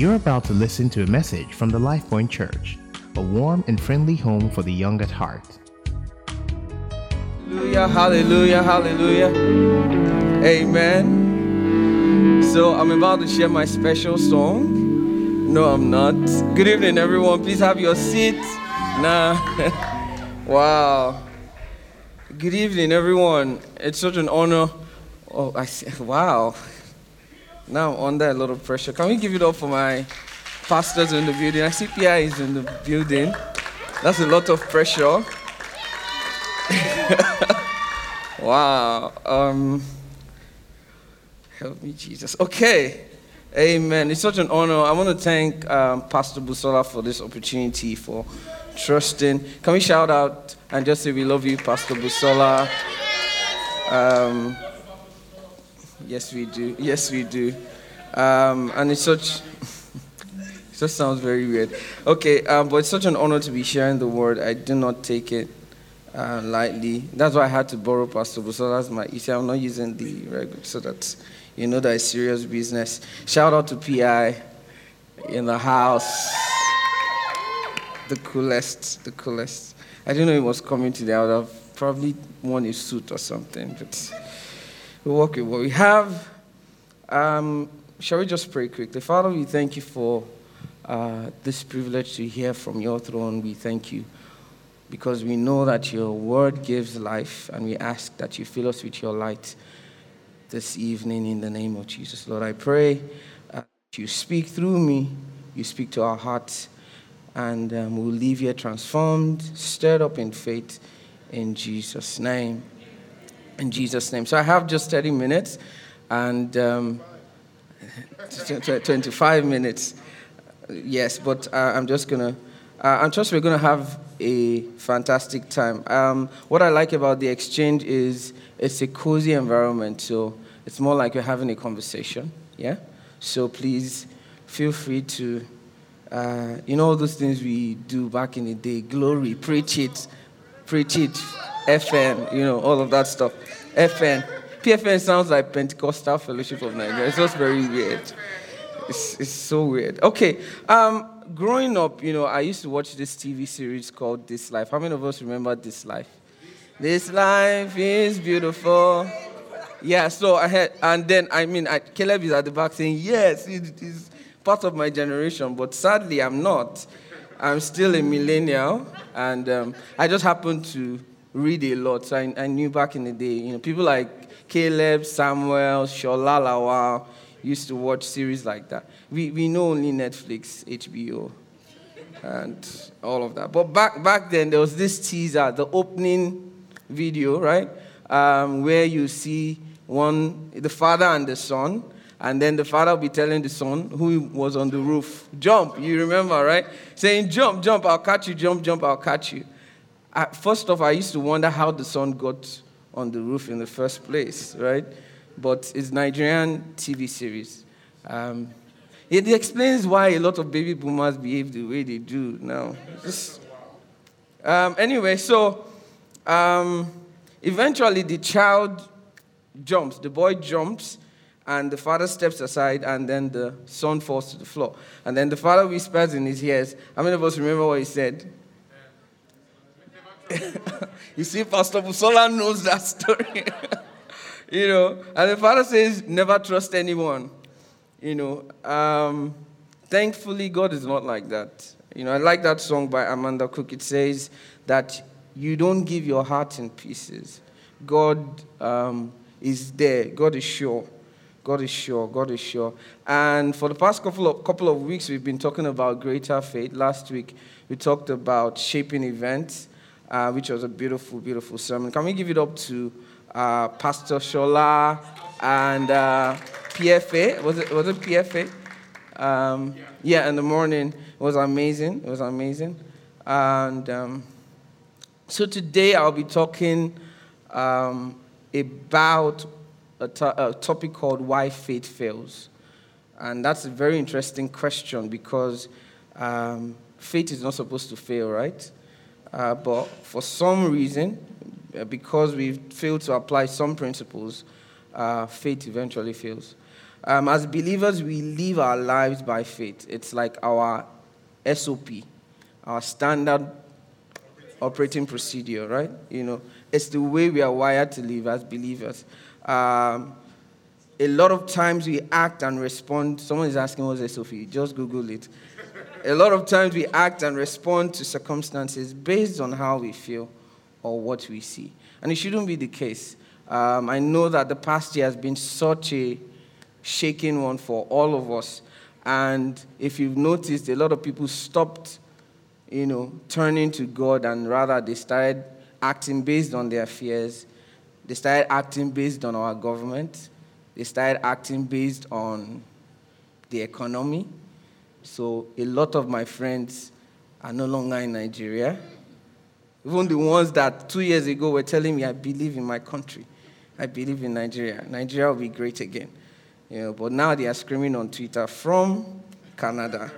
You're about to listen to a message from the LifePoint Church, a warm and friendly home for the young at heart. Hallelujah, hallelujah, hallelujah. Amen. So I'm about to share my special song. No, I'm not. Good evening, everyone. Please have your seat. Nah. wow. Good evening, everyone. It's such an honor. Oh, I see. Wow. Now I'm under a lot of pressure. Can we give it up for my pastors in the building? I see is in the building. That's a lot of pressure. wow. Um, help me, Jesus. Okay. Amen. It's such an honor. I want to thank um, Pastor Busola for this opportunity, for trusting. Can we shout out and just say we love you, Pastor Busola? Um, Yes, we do. Yes, we do. Um, and it's such. it just sounds very weird. Okay, um, but it's such an honor to be sharing the word. I do not take it uh, lightly. That's why I had to borrow Pastor So that's my. You see, I'm not using the regular, so that you know that it's serious business. Shout out to PI in the house. The coolest, the coolest. I didn't know he was coming today. I would have probably worn a suit or something, but we work with what we have. Um, shall we just pray quickly? Father, we thank you for uh, this privilege to hear from your throne. We thank you because we know that your word gives life, and we ask that you fill us with your light this evening in the name of Jesus. Lord, I pray uh, you speak through me, you speak to our hearts, and um, we'll leave here transformed, stirred up in faith in Jesus' name in Jesus' name. So I have just 30 minutes and um, 25 minutes. Yes, but uh, I'm just going to, uh, I'm trust we're going to have a fantastic time. Um, what I like about the exchange is it's a cozy environment, so it's more like we're having a conversation. Yeah? So please feel free to, uh, you know, all those things we do back in the day glory, preach it, preach it, FN, you know, all of that stuff. FN. PFN sounds like Pentecostal Fellowship of Nigeria. It's just very weird. It's, it's so weird. Okay. Um, growing up, you know, I used to watch this TV series called This Life. How many of us remember This Life? This life is beautiful. Yeah, so I had, and then, I mean, I, Caleb is at the back saying, yes, it is part of my generation, but sadly, I'm not. I'm still a millennial, and um, I just happened to read a lot. So I, I, knew back in the day, you know, people like Caleb, Samuel, Shola Lawal used to watch series like that. We, we know only Netflix, HBO, and all of that. But back, back then, there was this teaser, the opening video, right? Um, where you see one, the father and the son, and then the father will be telling the son who was on the roof, jump, you remember, right? Saying, jump, jump, I'll catch you, jump, jump, I'll catch you. I, first off, I used to wonder how the son got on the roof in the first place, right? But it's Nigerian TV series. Um, it explains why a lot of baby boomers behave the way they do now. Um, anyway, so um, eventually the child jumps, the boy jumps, and the father steps aside, and then the son falls to the floor. And then the father whispers in his ears. How many of us remember what he said? you see, Pastor Busola knows that story. you know, and the father says, never trust anyone. You know, um, thankfully, God is not like that. You know, I like that song by Amanda Cook. It says that you don't give your heart in pieces. God um, is there. God is sure. God is sure. God is sure. And for the past couple of, couple of weeks, we've been talking about greater faith. Last week, we talked about shaping events uh, which was a beautiful, beautiful sermon. Can we give it up to uh, Pastor Shola and uh, PFA? Was it, was it PFA? Um, yeah, in the morning. It was amazing. It was amazing. And um, so today I'll be talking um, about a, to- a topic called Why Faith Fails. And that's a very interesting question because um, faith is not supposed to fail, right? Uh, but for some reason, uh, because we failed to apply some principles, uh, faith eventually fails. Um, as believers, we live our lives by faith. It's like our SOP, our standard operating procedure, right? You know, it's the way we are wired to live as believers. Um, a lot of times we act and respond. Someone is asking what's SOP. Just Google it. A lot of times we act and respond to circumstances based on how we feel or what we see. And it shouldn't be the case. Um, I know that the past year has been such a shaking one for all of us. And if you've noticed, a lot of people stopped, you know, turning to God and rather they started acting based on their fears. They started acting based on our government. They started acting based on the economy. So a lot of my friends are no longer in Nigeria. Even the ones that two years ago were telling me, I believe in my country. I believe in Nigeria. Nigeria will be great again. You know, but now they are screaming on Twitter from Canada.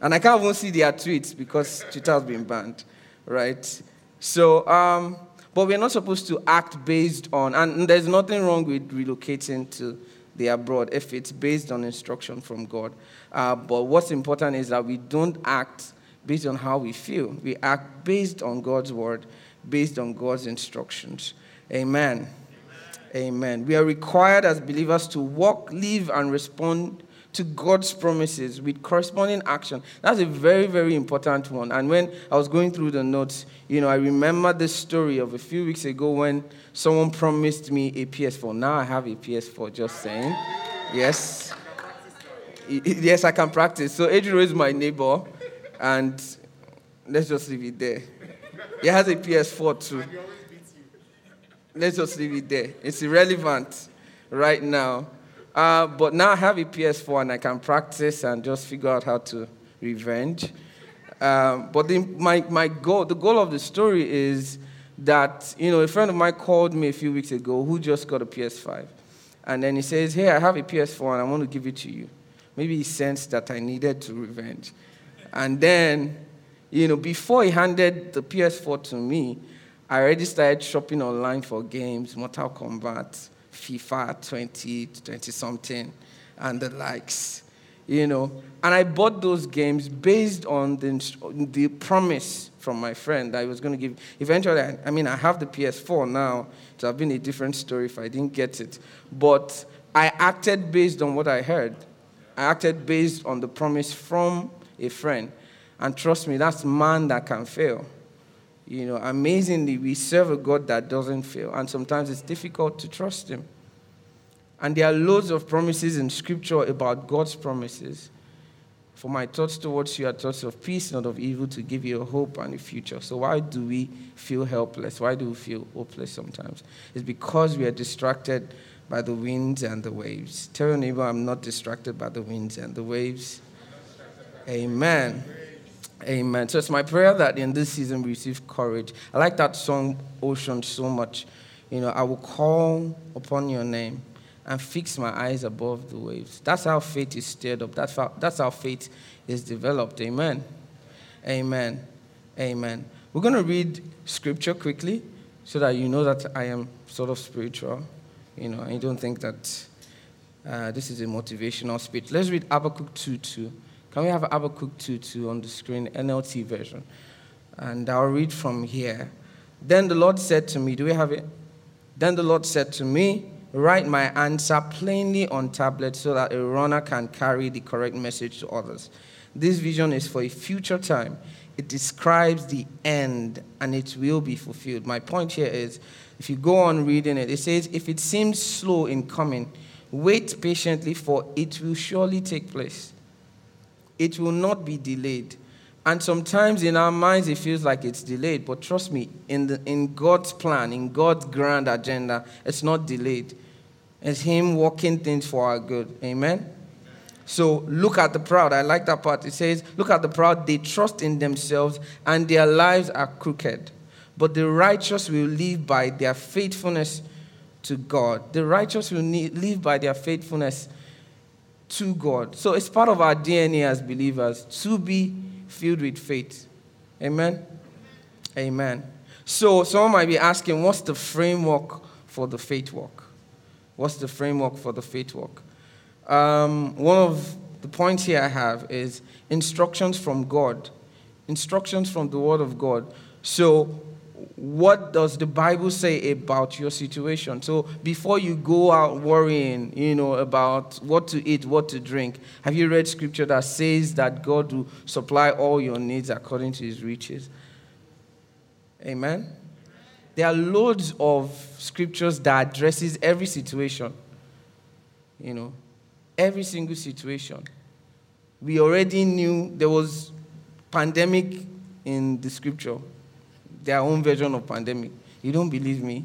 And I can't even see their tweets because Twitter has been banned, right? So, um, but we're not supposed to act based on, and there's nothing wrong with relocating to the abroad if it's based on instruction from God. Uh, but what's important is that we don't act based on how we feel. We act based on God's word, based on God's instructions. Amen. Amen. We are required as believers to walk, live, and respond to God's promises with corresponding action. That's a very, very important one. And when I was going through the notes, you know, I remember this story of a few weeks ago when someone promised me a PS4. Now I have a PS4, just saying. Yes. Yes, I can practice. So Adrian is my neighbor, and let's just leave it there. He has a PS4 too. Let's just leave it there. It's irrelevant right now. Uh, but now I have a PS4 and I can practice and just figure out how to revenge. Um, but the, my, my goal, the goal of the story is that, you know, a friend of mine called me a few weeks ago who just got a PS5. And then he says, Hey, I have a PS4 and I want to give it to you. Maybe he sensed that I needed to revenge. And then, you know, before he handed the PS4 to me, I already started shopping online for games, Mortal Kombat, FIFA 20, 20 something, and the likes, you know. And I bought those games based on the, the promise from my friend that I was going to give. Eventually, I, I mean, I have the PS4 now. It would have been a different story if I didn't get it. But I acted based on what I heard. I acted based on the promise from a friend. And trust me, that's man that can fail. You know, amazingly, we serve a God that doesn't fail, and sometimes it's difficult to trust Him. And there are loads of promises in Scripture about God's promises. For my thoughts towards you are thoughts of peace, not of evil, to give you a hope and a future. So, why do we feel helpless? Why do we feel hopeless sometimes? It's because we are distracted by the winds and the waves. Tell your neighbor, I'm not distracted by the winds and the waves. Amen. Amen. So it's my prayer that in this season we receive courage. I like that song, Ocean, so much. You know, I will call upon your name and fix my eyes above the waves. That's how faith is stirred up. That's how, that's how faith is developed. Amen. Amen. Amen. We're going to read scripture quickly so that you know that I am sort of spiritual. You know, I don't think that uh, this is a motivational speech. Let's read Habakkuk 2 2. Can we have Habakkuk 2 2 on the screen, NLT version? And I'll read from here. Then the Lord said to me, Do we have it? Then the Lord said to me, Write my answer plainly on tablets so that a runner can carry the correct message to others. This vision is for a future time. It describes the end and it will be fulfilled. My point here is if you go on reading it, it says, If it seems slow in coming, wait patiently, for it will surely take place it will not be delayed. And sometimes in our minds it feels like it's delayed, but trust me, in, the, in God's plan, in God's grand agenda, it's not delayed. It's Him working things for our good. Amen? So look at the proud. I like that part. It says, Look at the proud. They trust in themselves and their lives are crooked. But the righteous will live by their faithfulness to God. The righteous will live by their faithfulness to God. So it's part of our DNA as believers to be filled with faith. Amen? Amen. So someone might be asking, what's the framework for the faith walk? What's the framework for the faith walk? Um, one of the points here I have is instructions from God. Instructions from the Word of God. So, what does the Bible say about your situation? So before you go out worrying, you know, about what to eat, what to drink, have you read scripture that says that God will supply all your needs according to his riches? Amen. There are loads of scriptures that addresses every situation. You know, every single situation. We already knew there was pandemic in the scripture their own version of pandemic. You don't believe me?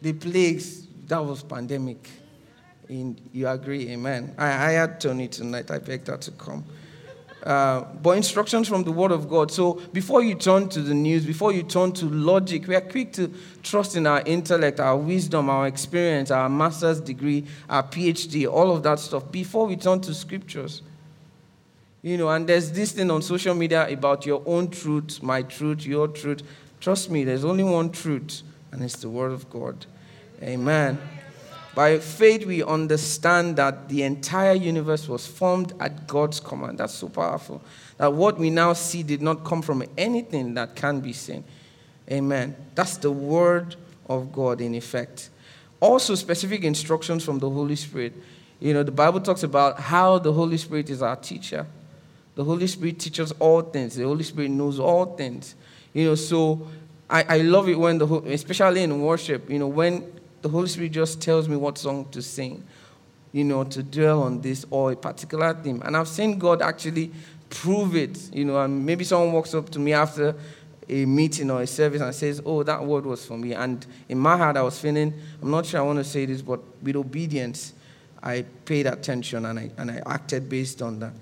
The plagues, that was pandemic. And you agree, amen. I, had Tony tonight. I begged her to come. Uh, but instructions from the Word of God. So before you turn to the news, before you turn to logic, we are quick to trust in our intellect, our wisdom, our experience, our master's degree, our PhD, all of that stuff, before we turn to scriptures. You know, and there's this thing on social media about your own truth, my truth, your truth. Trust me, there's only one truth, and it's the Word of God. Amen. By faith, we understand that the entire universe was formed at God's command. That's so powerful. That what we now see did not come from anything that can be seen. Amen. That's the Word of God in effect. Also, specific instructions from the Holy Spirit. You know, the Bible talks about how the Holy Spirit is our teacher. The Holy Spirit teaches all things. The Holy Spirit knows all things. You know, so I, I love it when the especially in worship, you know, when the Holy Spirit just tells me what song to sing, you know, to dwell on this or a particular theme. And I've seen God actually prove it, you know, and maybe someone walks up to me after a meeting or a service and says, Oh, that word was for me. And in my heart, I was feeling, I'm not sure I want to say this, but with obedience, I paid attention and I, and I acted based on that.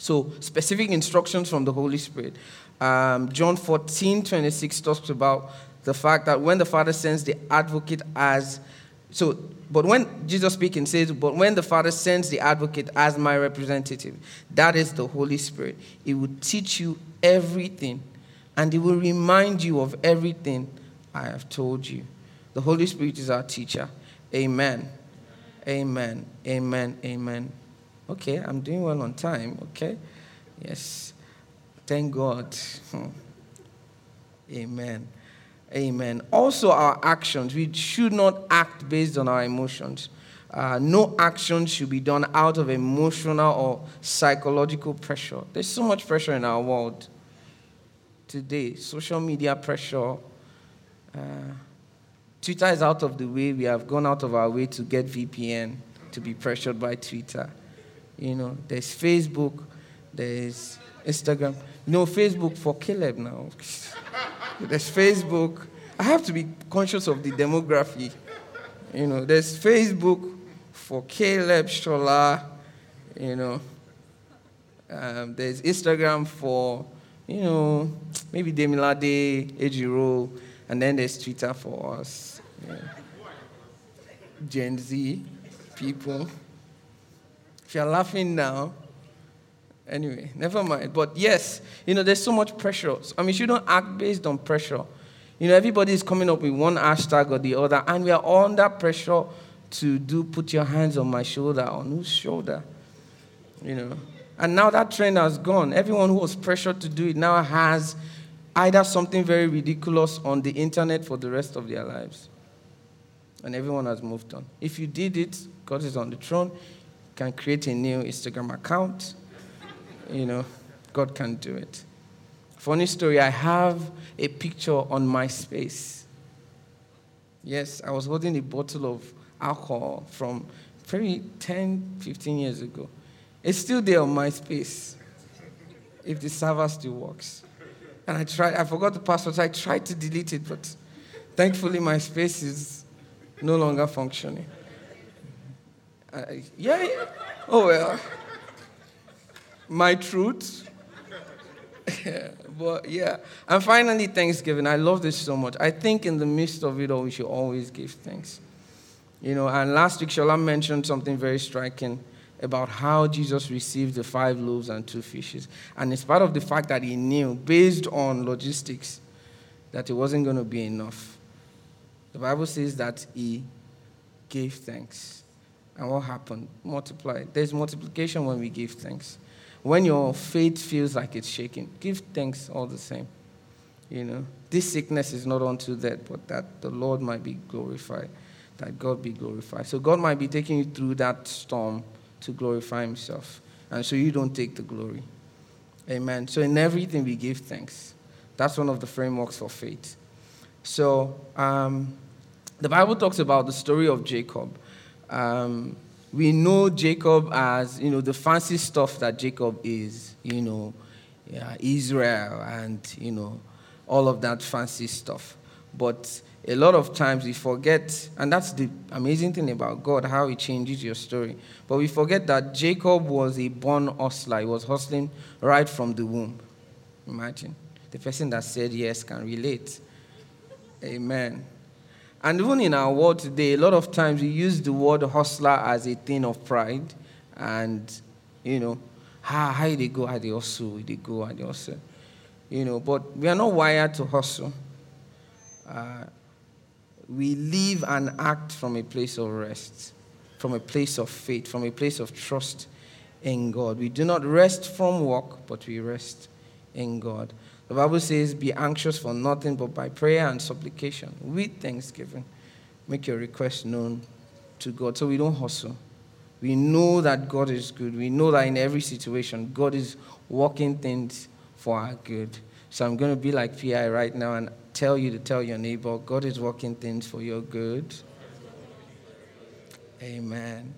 So, specific instructions from the Holy Spirit. Um, John 14, 26 talks about the fact that when the Father sends the advocate as, so, but when Jesus speaking says, but when the Father sends the advocate as my representative, that is the Holy Spirit. He will teach you everything and he will remind you of everything I have told you. The Holy Spirit is our teacher. Amen. Amen. Amen. Amen. Okay, I'm doing well on time. Okay. Yes. Thank God. Amen. Amen. Also, our actions. We should not act based on our emotions. Uh, no action should be done out of emotional or psychological pressure. There's so much pressure in our world today social media pressure. Uh, Twitter is out of the way. We have gone out of our way to get VPN to be pressured by Twitter. You know, there's Facebook, there's Instagram. No Facebook for Caleb now. there's Facebook. I have to be conscious of the demography. You know, there's Facebook for Caleb, Shola, you know. Um, there's Instagram for, you know, maybe Demilade, Ejiro, and then there's Twitter for us. Yeah. Gen Z people. If you're laughing now, anyway, never mind. But yes, you know, there's so much pressure. I mean, you don't act based on pressure. You know, everybody is coming up with one hashtag or the other, and we are under pressure to do put your hands on my shoulder, on whose shoulder? You know. And now that trend has gone. Everyone who was pressured to do it now has either something very ridiculous on the internet for the rest of their lives. And everyone has moved on. If you did it, God is on the throne can create a new Instagram account. You know, God can do it. Funny story, I have a picture on MySpace. Yes, I was holding a bottle of alcohol from probably 10, 15 years ago. It's still there on MySpace, if the server still works. And I tried, I forgot the password, so I tried to delete it, but thankfully MySpace is no longer functioning. Uh, yeah, yeah. Oh, well. My truth. but yeah. And finally, Thanksgiving. I love this so much. I think in the midst of it all, we should always give thanks. You know, and last week, Shola mentioned something very striking about how Jesus received the five loaves and two fishes. And it's part of the fact that he knew, based on logistics, that it wasn't going to be enough. The Bible says that he gave thanks And what happened? Multiply. There's multiplication when we give thanks. When your faith feels like it's shaking, give thanks all the same. You know, this sickness is not unto death, but that the Lord might be glorified, that God be glorified. So God might be taking you through that storm to glorify Himself. And so you don't take the glory. Amen. So in everything we give thanks. That's one of the frameworks for faith. So um, the Bible talks about the story of Jacob. Um, we know Jacob as, you know, the fancy stuff that Jacob is, you know, yeah, Israel and, you know, all of that fancy stuff. But a lot of times we forget, and that's the amazing thing about God, how He changes your story. But we forget that Jacob was a born hustler. He was hustling right from the womb. Imagine. The person that said yes can relate. Amen. And even in our world today, a lot of times we use the word hustler as a thing of pride. And, you know, how, how they go, how they hustle, they go, how they hustle. You know, but we are not wired to hustle. Uh, we live and act from a place of rest, from a place of faith, from a place of trust in God. We do not rest from work, but we rest in God. The Bible says, Be anxious for nothing but by prayer and supplication with thanksgiving. Make your request known to God so we don't hustle. We know that God is good. We know that in every situation, God is working things for our good. So I'm going to be like PI right now and tell you to tell your neighbor, God is working things for your good. Amen.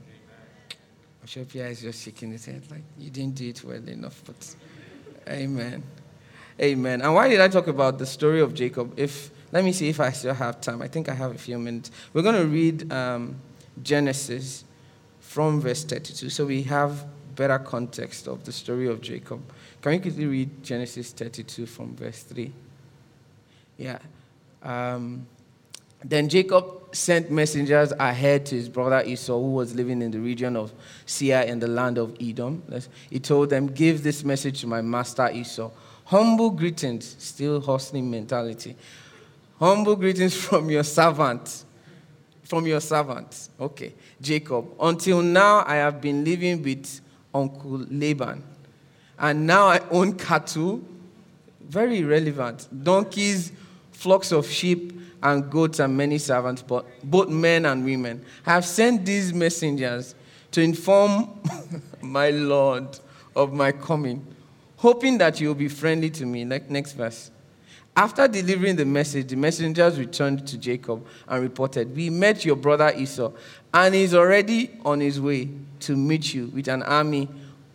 I'm sure PI is just shaking his head like, you didn't do it well enough, but amen. Amen. And why did I talk about the story of Jacob? If let me see if I still have time. I think I have a few minutes. We're going to read um, Genesis from verse 32, so we have better context of the story of Jacob. Can you quickly read Genesis 32 from verse 3? Yeah. Um, then Jacob sent messengers ahead to his brother Esau, who was living in the region of Seir in the land of Edom. He told them, Give this message to my master Esau. Humble greetings, still hustling mentality. Humble greetings from your servant. From your servant. Okay. Jacob. Until now, I have been living with Uncle Laban. And now I own cattle. Very relevant. Donkeys, flocks of sheep, and goats, and many servants, but both men and women. I have sent these messengers to inform my Lord of my coming hoping that you'll be friendly to me. Like Next verse. After delivering the message, the messengers returned to Jacob and reported, We met your brother Esau, and he's already on his way to meet you with an army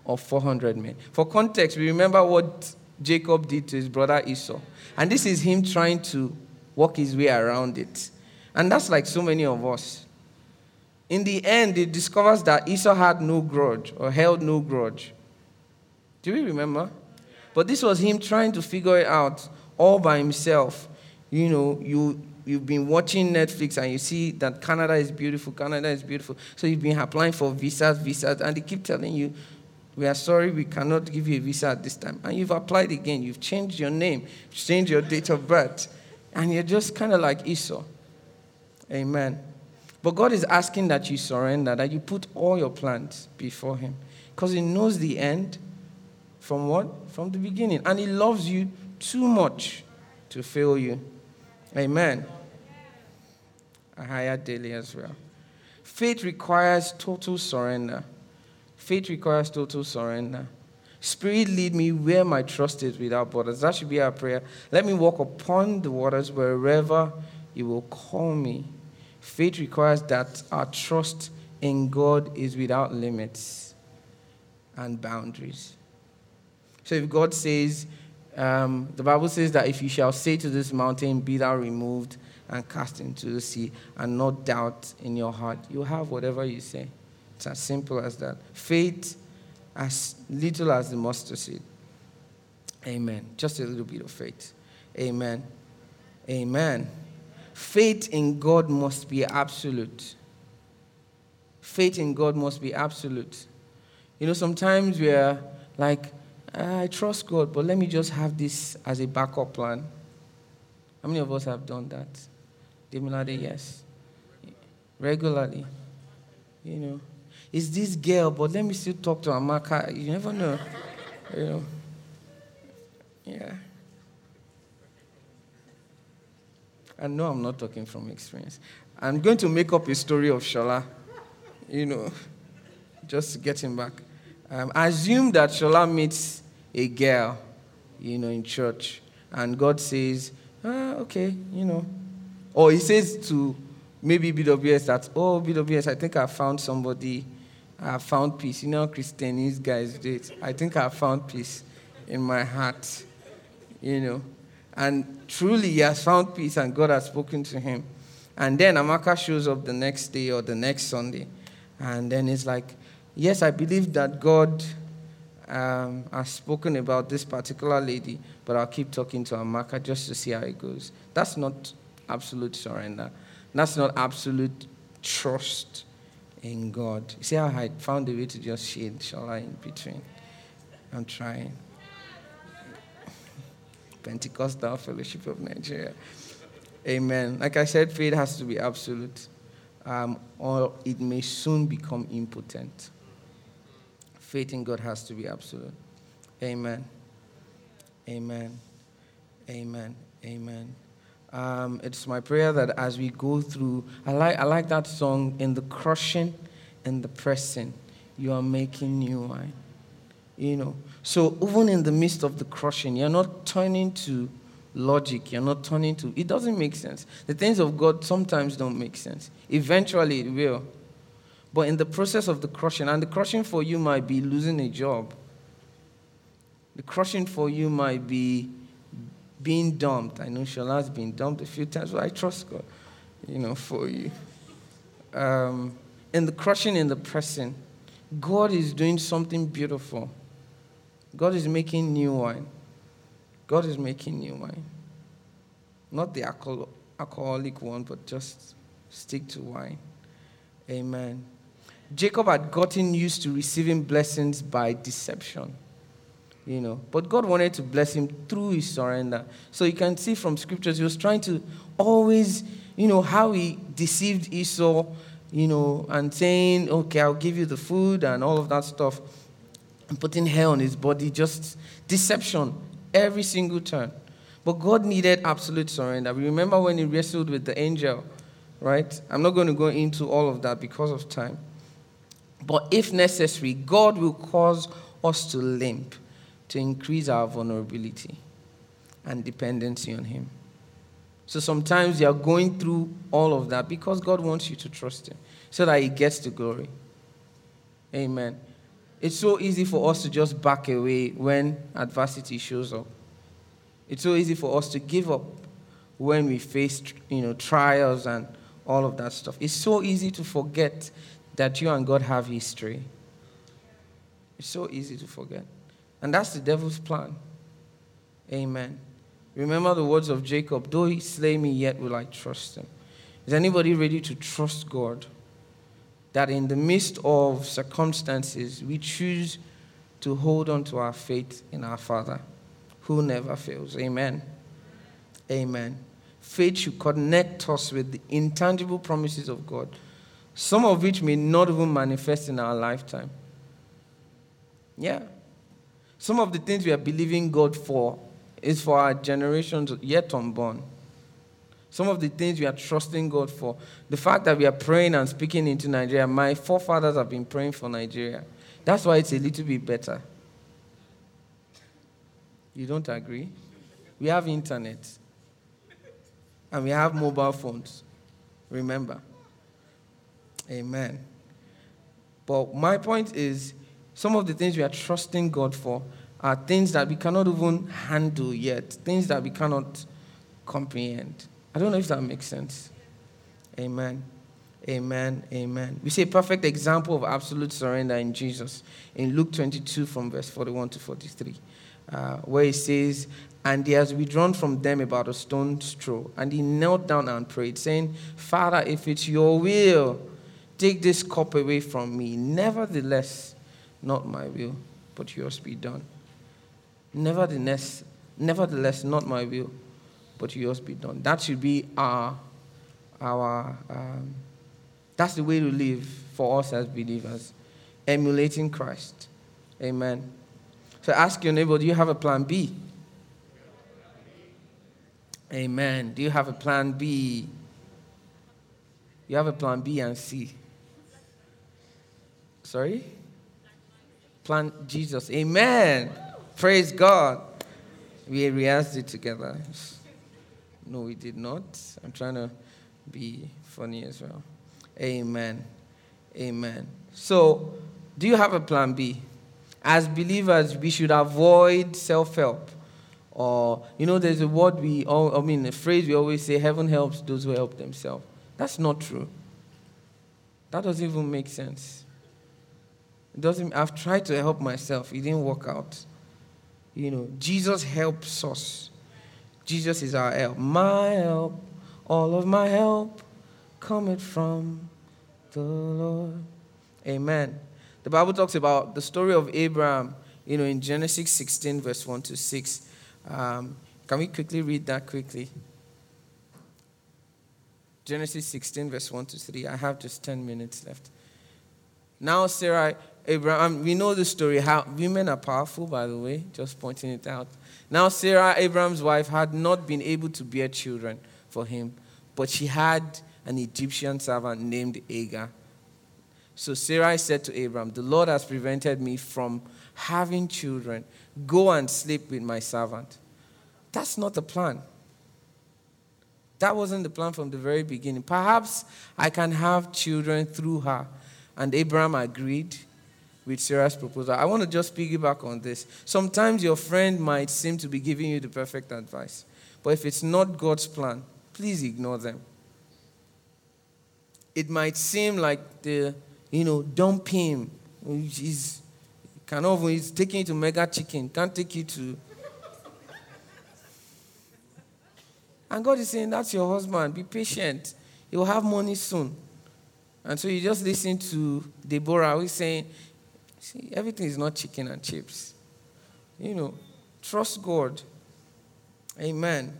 of 400 men. For context, we remember what Jacob did to his brother Esau. And this is him trying to walk his way around it. And that's like so many of us. In the end, he discovers that Esau had no grudge or held no grudge. Do you remember? But this was him trying to figure it out all by himself. You know, you you've been watching Netflix and you see that Canada is beautiful, Canada is beautiful. So you've been applying for visas, visas, and they keep telling you, we are sorry, we cannot give you a visa at this time. And you've applied again, you've changed your name, changed your date of birth, and you're just kind of like Esau. Amen. But God is asking that you surrender, that you put all your plans before Him, because He knows the end from what? From the beginning. And He loves you too much to fail you. Amen. A higher daily as well. Faith requires total surrender. Faith requires total surrender. Spirit, lead me where my trust is without borders. That should be our prayer. Let me walk upon the waters wherever you will call me. Faith requires that our trust in God is without limits and boundaries. So if God says, um, the Bible says that if you shall say to this mountain, Be thou removed and cast into the sea, and not doubt in your heart, you have whatever you say. It's as simple as that. Faith, as little as the mustard seed. Amen. Just a little bit of faith. Amen. Amen. Faith in God must be absolute. Faith in God must be absolute. You know, sometimes we're like, I trust God, but let me just have this as a backup plan. How many of us have done that? Demilade, yes. Regularly. You know, it's this girl, but let me still talk to Amaka. You never know. You know. Yeah. I know I'm not talking from experience. I'm going to make up a story of Shola, you know, just to get him back. Um, I assume that Shola meets a girl, you know, in church, and God says, ah, okay, you know. Or he says to maybe BWS that, oh, BWS, I think I found somebody, I found peace. You know, how Christianese guys do it. I think I found peace in my heart, you know. And truly, he has found peace and God has spoken to him. And then Amaka shows up the next day or the next Sunday. And then it's like, yes, I believe that God um, has spoken about this particular lady, but I'll keep talking to Amaka just to see how it goes. That's not absolute surrender. That's not absolute trust in God. You see how I found a way to just shade Shola in between? I'm trying. Pentecostal Fellowship of Nigeria. Amen. Like I said, faith has to be absolute, um, or it may soon become impotent. Faith in God has to be absolute. Amen. Amen. Amen. Amen. Um, it's my prayer that as we go through, I like, I like that song, in the crushing and the pressing, you are making new wine. You know, so even in the midst of the crushing, you're not turning to logic, you're not turning to, it doesn't make sense. The things of God sometimes don't make sense. Eventually it will. But in the process of the crushing, and the crushing for you might be losing a job, the crushing for you might be being dumped. I know Shola's been dumped a few times, but I trust God, you know, for you. Um, in the crushing, in the pressing, God is doing something beautiful. God is making new wine. God is making new wine. Not the alcohol, alcoholic one, but just stick to wine. Amen. Jacob had gotten used to receiving blessings by deception you know. But God wanted to bless him through his surrender. So you can see from scriptures, he was trying to always, you know, how he deceived Esau, you know, and saying, okay, I'll give you the food and all of that stuff, and putting hair on his body, just deception every single turn. But God needed absolute surrender. We remember when he wrestled with the angel, right? I'm not going to go into all of that because of time. But if necessary, God will cause us to limp to increase our vulnerability and dependency on Him. So sometimes you are going through all of that because God wants you to trust Him so that He gets the glory. Amen. It's so easy for us to just back away when adversity shows up. It's so easy for us to give up when we face, you know, trials and all of that stuff. It's so easy to forget that you and God have history. It's so easy to forget. And that's the devil's plan. Amen. Remember the words of Jacob though he slay me, yet will I trust him. Is anybody ready to trust God? That in the midst of circumstances, we choose to hold on to our faith in our Father who never fails. Amen. Amen. Faith should connect us with the intangible promises of God, some of which may not even manifest in our lifetime. Yeah. Some of the things we are believing God for is for our generations yet unborn. Some of the things we are trusting God for. The fact that we are praying and speaking into Nigeria, my forefathers have been praying for Nigeria. That's why it's a little bit better. You don't agree? We have internet. And we have mobile phones. Remember. Amen. But my point is some of the things we are trusting God for are things that we cannot even handle yet, things that we cannot comprehend. I don't know if that makes sense. Amen. Amen. Amen. We see a perfect example of absolute surrender in Jesus in Luke 22 from verse 41 to 43, uh, where he says, And he has withdrawn from them about a stone's throw, and he knelt down and prayed, saying, Father, if it's your will, take this cup away from me. Nevertheless, not my will, but yours be done. Nevertheless, nevertheless, not my will, but yours be done. That should be our, our um, that's the way to live for us as believers, emulating Christ. Amen. So ask your neighbor, do you have a plan B? Amen. Do you have a plan B? You have a plan B and C. Sorry? Plan Jesus. Amen. Praise God. We rehearsed it together. No, we did not. I'm trying to be funny as well. Amen. Amen. So, do you have a plan B? As believers, we should avoid self help. Or, you know, there's a word we all, I mean, a phrase we always say, heaven helps those who help themselves. That's not true. That doesn't even make sense. Doesn't, I've tried to help myself, it didn't work out. You know, Jesus helps us. Jesus is our help. My help, all of my help cometh from the Lord. Amen. The Bible talks about the story of Abraham, you know, in Genesis 16, verse 1 to 6. Um, can we quickly read that quickly? Genesis 16, verse 1 to 3. I have just 10 minutes left. Now, Sarah, Abraham, um, we know the story. How women are powerful, by the way, just pointing it out. Now, Sarah, Abraham's wife, had not been able to bear children for him, but she had an Egyptian servant named Agar. So Sarah said to Abraham, The Lord has prevented me from having children. Go and sleep with my servant. That's not the plan. That wasn't the plan from the very beginning. Perhaps I can have children through her. And Abraham agreed with Sarah's proposal. I want to just piggyback on this. Sometimes your friend might seem to be giving you the perfect advice, but if it's not God's plan, please ignore them. It might seem like the, you know, dump him. He's, kind of, he's taking you to Mega Chicken, can't take you to. And God is saying, That's your husband. Be patient. He will have money soon. And so you just listen to Deborah who's saying, See, everything is not chicken and chips. You know, trust God. Amen.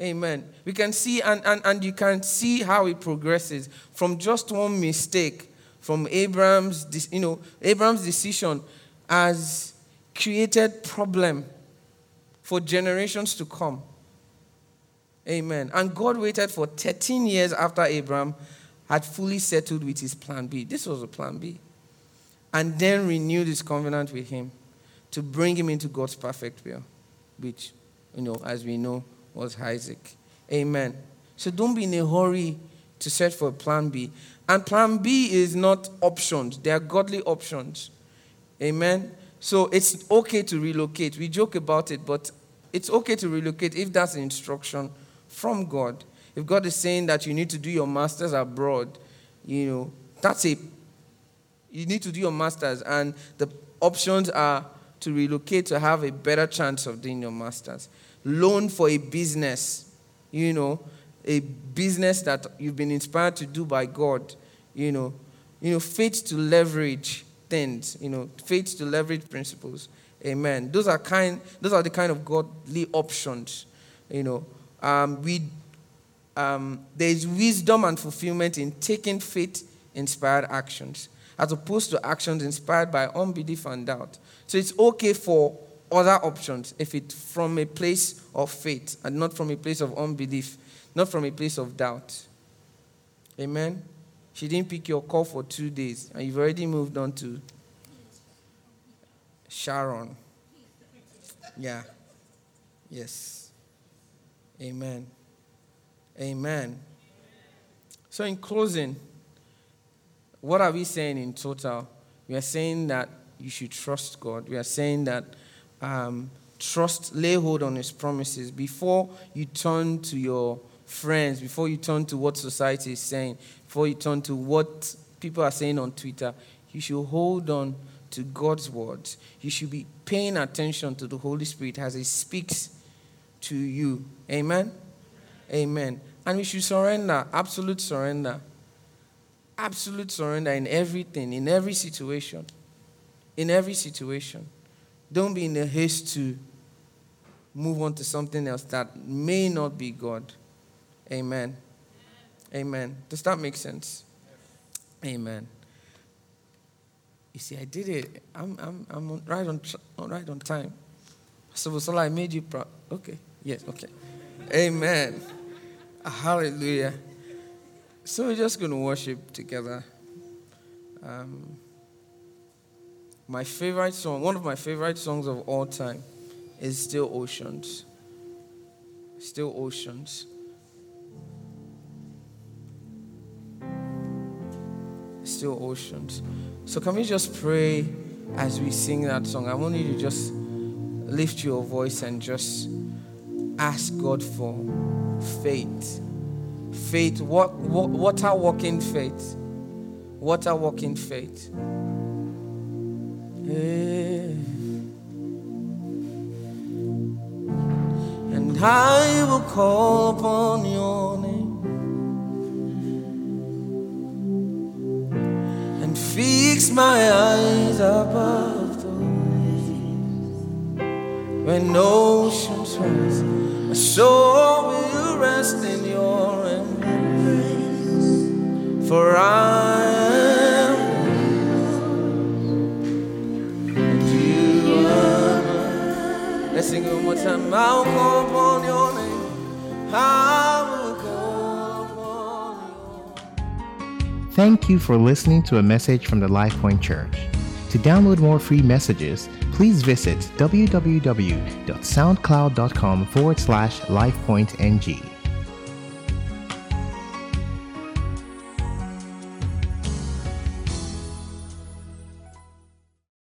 Amen. We can see, and, and, and you can see how it progresses from just one mistake from Abraham's, you know, Abraham's decision has created problem for generations to come. Amen. And God waited for 13 years after Abraham had fully settled with his plan B. This was a plan B and then renewed his covenant with him to bring him into God's perfect will, which, you know, as we know, was Isaac. Amen. So don't be in a hurry to search for plan B. And plan B is not options, they are godly options. Amen. So it's okay to relocate. We joke about it, but it's okay to relocate if that's an instruction from God. If God is saying that you need to do your masters abroad, you know, that's a you need to do your master's, and the options are to relocate to have a better chance of doing your master's. Loan for a business, you know, a business that you've been inspired to do by God, you know, you know, faith to leverage things, you know, faith to leverage principles. Amen. Those are kind. Those are the kind of godly options. You know, um, we um, there is wisdom and fulfillment in taking faith-inspired actions as opposed to actions inspired by unbelief and doubt. So it's okay for other options if it's from a place of faith and not from a place of unbelief, not from a place of doubt. Amen. She didn't pick your call for two days, and you've already moved on to Sharon. Yeah. Yes. Amen. Amen. So, in closing, what are we saying in total? We are saying that you should trust God. We are saying that um, trust, lay hold on His promises before you turn to your friends, before you turn to what society is saying, before you turn to what people are saying on Twitter. You should hold on to God's words. You should be paying attention to the Holy Spirit as He speaks to you. Amen? Amen. And we should surrender, absolute surrender absolute surrender in everything, in every situation. In every situation. Don't be in a haste to move on to something else that may not be God. Amen. Amen. Does that make sense? Amen. You see, I did it. I'm, I'm, I'm right, on, right on time. So, so I made you proud. Okay. Yes, okay. Amen. Hallelujah. So we're just going to worship together. Um, my favorite song, one of my favorite songs of all time, is Still Oceans. Still Oceans. Still Oceans. So, can we just pray as we sing that song? I want you to just lift your voice and just ask God for faith. Faith, what, what, water walking faith. Water walking faith. Yeah. And I will call upon your name and fix my eyes above the when oceans rise. My soul will rest in for I am you are. Let's sing one more time. I'll call upon your name. I will call upon your Thank you for listening to a message from the LifePoint Church. To download more free messages, please visit www.soundcloud.com forward slash LifePointNG.